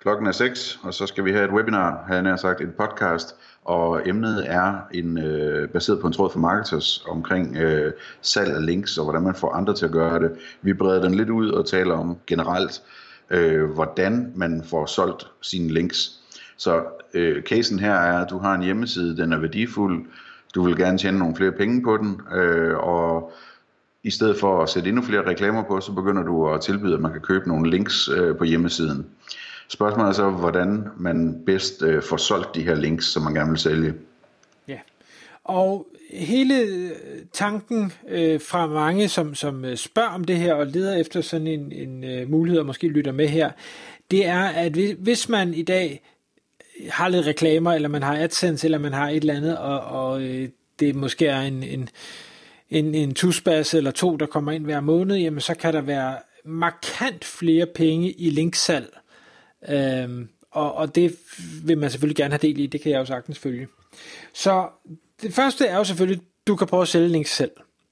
Klokken er 6, og så skal vi have et webinar, han har sagt en podcast, og emnet er en, øh, baseret på en tråd for marketers omkring øh, salg af links, og hvordan man får andre til at gøre det. Vi breder den lidt ud og taler om generelt, øh, hvordan man får solgt sine links. Så øh, casen her er, at du har en hjemmeside, den er værdifuld, du vil gerne tjene nogle flere penge på den, øh, og i stedet for at sætte endnu flere reklamer på, så begynder du at tilbyde, at man kan købe nogle links øh, på hjemmesiden. Spørgsmålet er så, hvordan man bedst øh, får solgt de her links, som man gerne vil sælge. Ja, og hele øh, tanken øh, fra mange, som, som øh, spørger om det her og leder efter sådan en, en øh, mulighed og måske lytter med her, det er, at hvis man i dag har lidt reklamer, eller man har AdSense, eller man har et eller andet, og, og øh, det måske er en, en, en, en tusbas eller to, der kommer ind hver måned, jamen så kan der være markant flere penge i linksalg. Øhm, og, og det vil man selvfølgelig gerne have del i, det kan jeg jo sagtens følge. Så det første er jo selvfølgelig, du kan prøve at sælge links selv.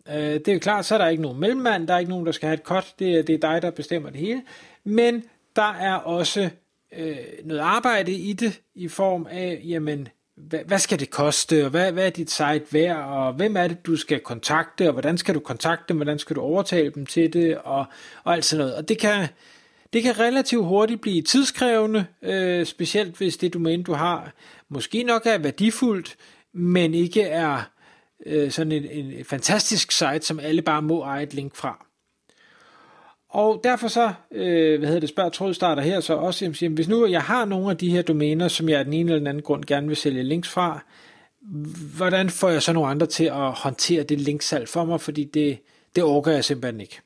Øh, det er jo klart, så er der ikke nogen mellemmand, der er ikke nogen, der skal have et cut, det det er dig, der bestemmer det hele. Men der er også øh, noget arbejde i det, i form af, jamen, hvad, hvad skal det koste, og hvad, hvad er dit site værd, og hvem er det, du skal kontakte, og hvordan skal du kontakte dem, hvordan skal du overtale dem til det, og, og alt sådan noget. Og det kan, det kan relativt hurtigt blive tidskrævende, øh, specielt hvis det domæne, du har, måske nok er værdifuldt, men ikke er øh, sådan en, en fantastisk site, som alle bare må eje et link fra. Og derfor så, øh, hvad hedder det, spørger tråd starter her så også, jamen, jamen, hvis nu jeg har nogle af de her domæner, som jeg af den ene eller den anden grund gerne vil sælge links fra, hvordan får jeg så nogle andre til at håndtere det linksalg for mig, fordi det, det orker jeg simpelthen ikke.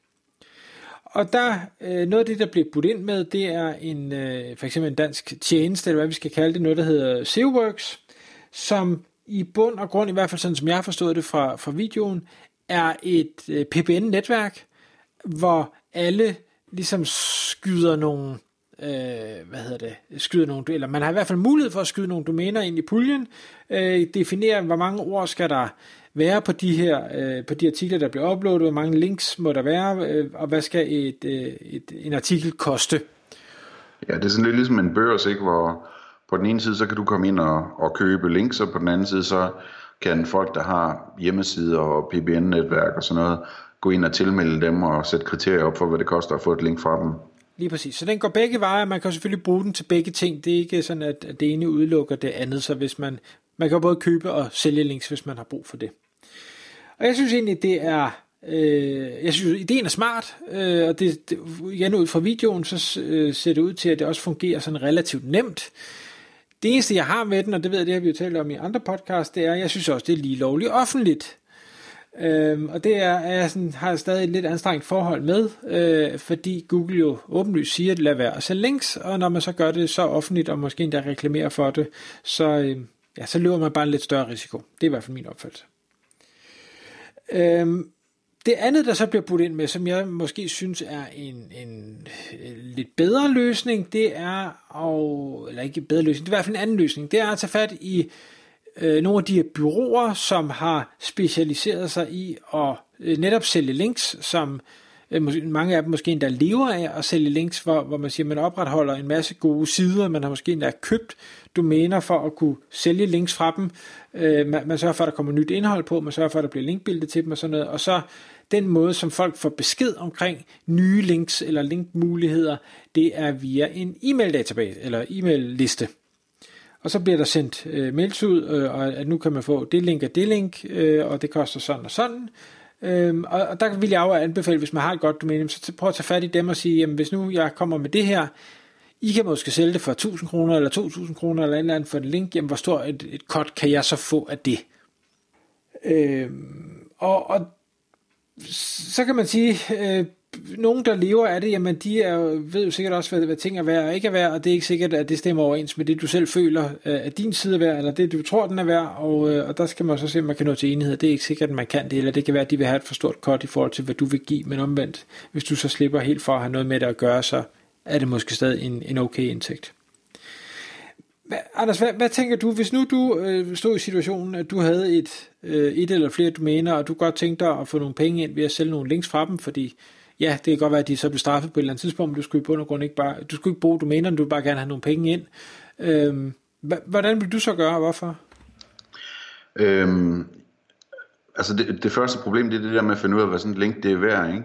Og der, øh, noget af det, der bliver budt ind med, det er en, øh, for eksempel en dansk tjeneste, eller hvad vi skal kalde det, noget, der hedder SEOworks, som i bund og grund, i hvert fald sådan som jeg forstod det fra, fra videoen, er et øh, PBN-netværk, hvor alle ligesom skyder nogle, øh, hvad hedder det, skyder nogle, eller man har i hvert fald mulighed for at skyde nogle domæner ind i puljen, øh, definere, hvor mange ord skal der være på de her øh, på de artikler, der bliver uploadet, hvor mange links må der være, øh, og hvad skal et, øh, et, en artikel koste? Ja, det er sådan lidt ligesom en børs, ikke, hvor på den ene side, så kan du komme ind og, og købe links, og på den anden side, så kan folk, der har hjemmesider og PBN-netværk og sådan noget, gå ind og tilmelde dem og sætte kriterier op for, hvad det koster at få et link fra dem. Lige præcis. Så den går begge veje, man kan selvfølgelig bruge den til begge ting. Det er ikke sådan, at det ene udelukker det andet, så hvis man, man kan både købe og sælge links, hvis man har brug for det. Og jeg synes egentlig, det er, øh, jeg synes, ideen er smart, øh, og det, det, igen ud fra videoen, så øh, ser det ud til, at det også fungerer sådan relativt nemt. Det eneste, jeg har med den, og det ved jeg, det har vi jo talt om i andre podcasts, det er, at jeg synes også, det er lige lovligt offentligt. Øhm, og det er, at jeg sådan, har stadig et lidt anstrengt forhold med, øh, fordi Google jo åbenlyst siger, at lad være at sælge links, og når man så gør det så offentligt, og måske endda reklamerer for det, så, øh, ja, så løber man bare en lidt større risiko. Det er i hvert fald min opfattelse. Øhm, det andet, der så bliver budt ind med, som jeg måske synes er en, en, øh, lidt bedre løsning, det er, og, eller ikke en bedre løsning, det er i hvert fald en anden løsning, det er at tage fat i øh, nogle af de her byråer, som har specialiseret sig i at øh, netop sælge links, som øh, Øh, mange af dem måske endda lever af at sælge links, hvor, hvor man siger, man opretholder en masse gode sider, man har måske endda købt domæner for at kunne sælge links fra dem, øh, man, man sørger for, at der kommer nyt indhold på, man sørger for, at der bliver linkbillede til dem og sådan noget, og så den måde, som folk får besked omkring nye links eller linkmuligheder, det er via en e-mail database eller e-mail liste. Og så bliver der sendt øh, mails ud, øh, og at nu kan man få det link og det link, øh, og det koster sådan og sådan. Øhm, og, og der vil jeg jo anbefale, hvis man har et godt domæne, så prøv at tage fat i dem og sige, jamen hvis nu jeg kommer med det her, I kan måske sælge det for 1000 kroner eller 2000 kroner eller et eller andet for et link, jamen hvor stor et, et cut kan jeg så få af det? Øhm, og, og så kan man sige, øh, nogen, der lever af det, jamen de er, ved jo sikkert også, hvad, hvad ting er værd og ikke er værd, og det er ikke sikkert, at det stemmer overens med det, du selv føler øh, at din side er værd, eller det, du tror, den er værd, og, øh, og der skal man så se, om man kan nå til enighed. Det er ikke sikkert, at man kan det, eller det kan være, at de vil have et for stort cut i forhold til, hvad du vil give, men omvendt, hvis du så slipper helt for at have noget med det at gøre, så er det måske stadig en, en okay indtægt. Hvad, Anders, hvad, hvad tænker du, hvis nu du øh, stod i situationen, at du havde et, øh, et eller flere domæner, og du godt tænkte dig at få nogle penge ind ved at sælge nogle links fra dem, fordi ja, det kan godt være, at de så bliver straffet på et eller andet tidspunkt, men du skulle i bund og grund ikke bare, du skulle ikke bruge domænerne, du vil bare gerne have nogle penge ind. Øhm, hvordan vil du så gøre, og hvorfor? Øhm, altså det, det første problem, det er det der med at finde ud af, hvad sådan et link det er værd, ikke?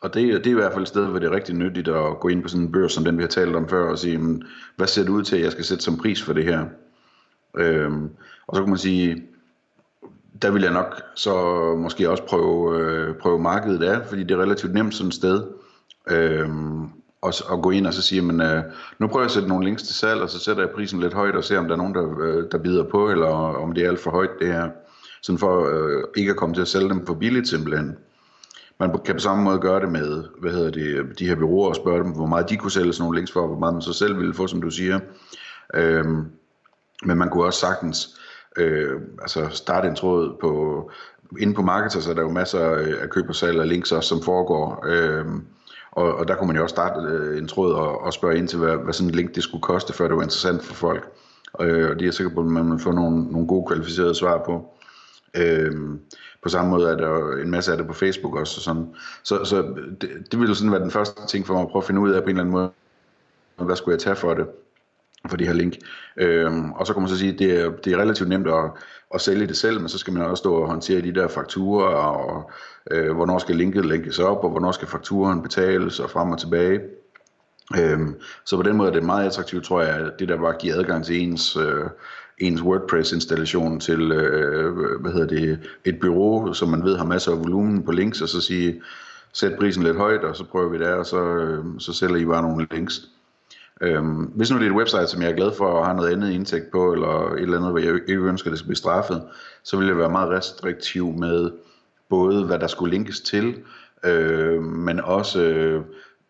Og det, det er i hvert fald et sted, hvor det er rigtig nyttigt at gå ind på sådan en børs, som den vi har talt om før, og sige, men, hvad ser det ud til, at jeg skal sætte som pris for det her? Øhm, og så kan man sige, der vil jeg nok så måske også prøve, øh, prøve markedet af, fordi det er relativt nemt sådan et sted. Øh, og, og gå ind og så sige, men øh, nu prøver jeg at sætte nogle links til salg, og så sætter jeg prisen lidt højt og ser, om der er nogen, der, øh, der bider på, eller om det er alt for højt det her. Sådan for øh, ikke at komme til at sælge dem for billigt simpelthen. Man kan på samme måde gøre det med, hvad hedder det, de her byråer og spørge dem, hvor meget de kunne sælge sådan nogle links for, hvor meget man så selv ville få, som du siger. Øhm, men man kunne også sagtens øh, altså starte en tråd på, inde på marketer, så er der jo masser af køb og salg og links også, som foregår. Øh, og, og der kunne man jo også starte øh, en tråd og, og spørge ind til, hvad, hvad sådan en link det skulle koste, før det var interessant for folk. Øh, og det er jeg sikker på, at man vil få nogle, nogle gode kvalificerede svar på. Øhm, på samme måde er der en masse af det på Facebook også. Og sådan. Så, så det, det ville sådan være den første ting for mig at prøve at finde ud af på en eller anden måde, hvad skulle jeg tage for det for de her link. Øhm, og så kan man så sige, at det er, det er relativt nemt at, at sælge det selv, men så skal man også stå og håndtere de der fakturer, og øh, hvornår skal linket linkes op, og hvornår skal fakturen betales, og frem og tilbage. Øhm, så på den måde er det meget attraktivt, tror jeg, at det der bare giver adgang til ens, øh, ens WordPress-installation til øh, hvad hedder det, et bureau, som man ved har masser af volumen på links, og så sige, sæt prisen lidt højt, og så prøver vi det, og så, øh, så sælger I bare nogle links. Øhm, hvis nu det er et website, som jeg er glad for og har noget andet indtægt på, eller et eller andet, hvor jeg ikke ønsker, at det skal blive straffet, så vil jeg være meget restriktiv med både, hvad der skulle linkes til, øh, men også øh,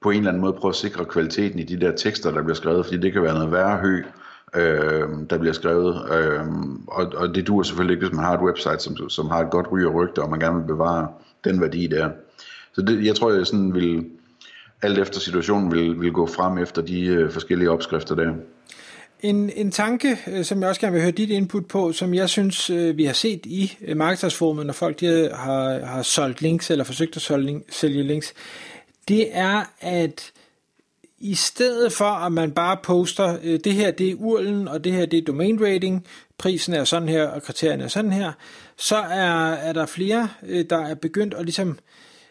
på en eller anden måde prøve at sikre kvaliteten i de der tekster, der bliver skrevet, fordi det kan være noget værre hø, øh, der bliver skrevet, øh, og, og det duer selvfølgelig ikke, hvis man har et website, som, som har et godt ry og rygte, og man gerne vil bevare den værdi der. Så det, jeg tror, jeg sådan vil alt efter situationen vil, vil gå frem efter de øh, forskellige opskrifter der. En, en tanke, øh, som jeg også gerne vil høre dit input på, som jeg synes, øh, vi har set i øh, markedsformen, når folk de har, har solgt links eller forsøgt at solge, sælge links, det er, at i stedet for, at man bare poster, øh, det her det er urlen, og det her det er domain rating, prisen er sådan her, og kriterierne er sådan her, så er, er der flere, øh, der er begyndt at ligesom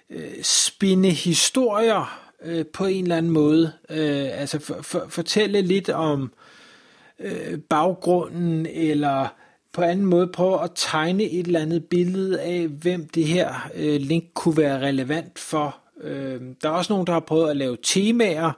øh, spinde historier øh, på en eller anden måde. Øh, altså for, for, fortælle lidt om øh, baggrunden, eller på anden måde prøve at tegne et eller andet billede af, hvem det her øh, link kunne være relevant for. Øh, der er også nogen, der har prøvet at lave temaer,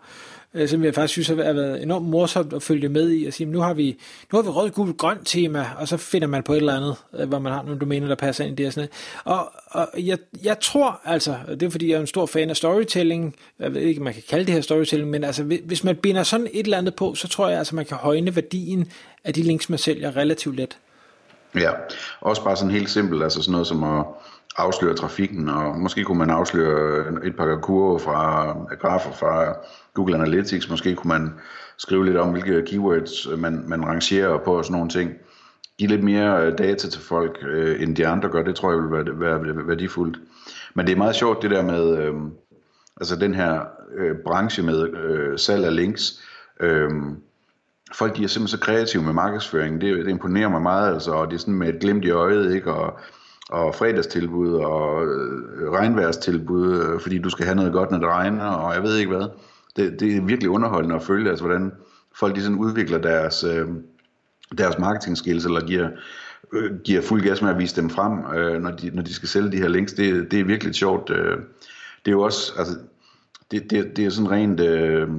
øh, som jeg faktisk synes har været enormt morsomt at følge med i, og sige, nu har vi, nu har vi rød, gul, grøn tema, og så finder man på et eller andet, øh, hvor man har nogle domæner, der passer ind i det og sådan noget. Og, og jeg, jeg tror altså, og det er fordi, jeg er en stor fan af storytelling, jeg ved ikke, man kan kalde det her storytelling, men altså, hvis man binder sådan et eller andet på, så tror jeg altså, man kan højne værdien af de links, man sælger relativt let. Ja, også bare sådan helt simpelt, altså sådan noget som at afsløre trafikken, og måske kunne man afsløre et par kurver fra grafer fra Google Analytics, måske kunne man skrive lidt om, hvilke keywords øh, man, man rangerer på og sådan nogle ting. Give lidt mere øh, data til folk, øh, end de andre gør, det tror jeg vil være, være værdifuldt. Men det er meget sjovt det der med, øh, altså den her øh, branche med øh, salg af links, øh, folk de er simpelthen så kreative med markedsføring, det, det imponerer mig meget, altså, og det er sådan med et glimt i øjet, ikke, og og fredagstilbud og øh, regnværstilbud, øh, fordi du skal have noget godt, når det regner, og jeg ved ikke hvad. Det, det er virkelig underholdende at følge, altså hvordan folk de sådan udvikler deres, øh, deres marketing skills, eller giver, øh, giver fuld gas med at vise dem frem, øh, når, de, når de skal sælge de her links. Det, det er virkelig sjovt. Øh, det er jo også, altså, det, det, det er sådan rent øh,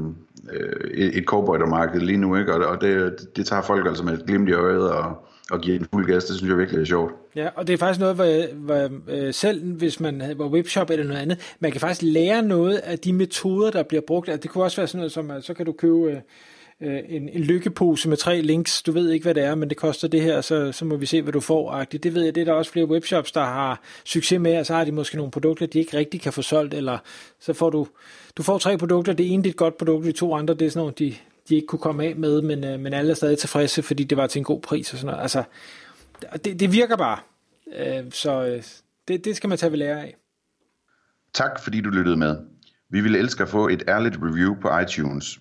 øh et cowboydermarked lige nu, ikke? og, og det, det tager folk altså med et glimt i øjet, og og giver en fuld gas, det synes jeg virkelig er sjovt. Ja, og det er faktisk noget, hvor, hvor øh, selv hvis man var webshop eller noget andet, man kan faktisk lære noget af de metoder, der bliver brugt. Altså, det kunne også være sådan noget som, at så kan du købe øh, øh, en, en lykkepose med tre links. Du ved ikke, hvad det er, men det koster det her, så, så må vi se, hvad du får. -agtigt. Det ved jeg, det er der også flere webshops, der har succes med, og så har de måske nogle produkter, de ikke rigtig kan få solgt, eller så får du, du får tre produkter, det ene det er et godt produkt, de to andre, det er sådan nogle, de, de ikke kunne komme af med, men, øh, men alle er stadig tilfredse, fordi det var til en god pris og sådan noget. Altså, det, det virker bare. Øh, så øh, det, det skal man tage ved lære af. Tak fordi du lyttede med. Vi ville elske at få et ærligt review på iTunes.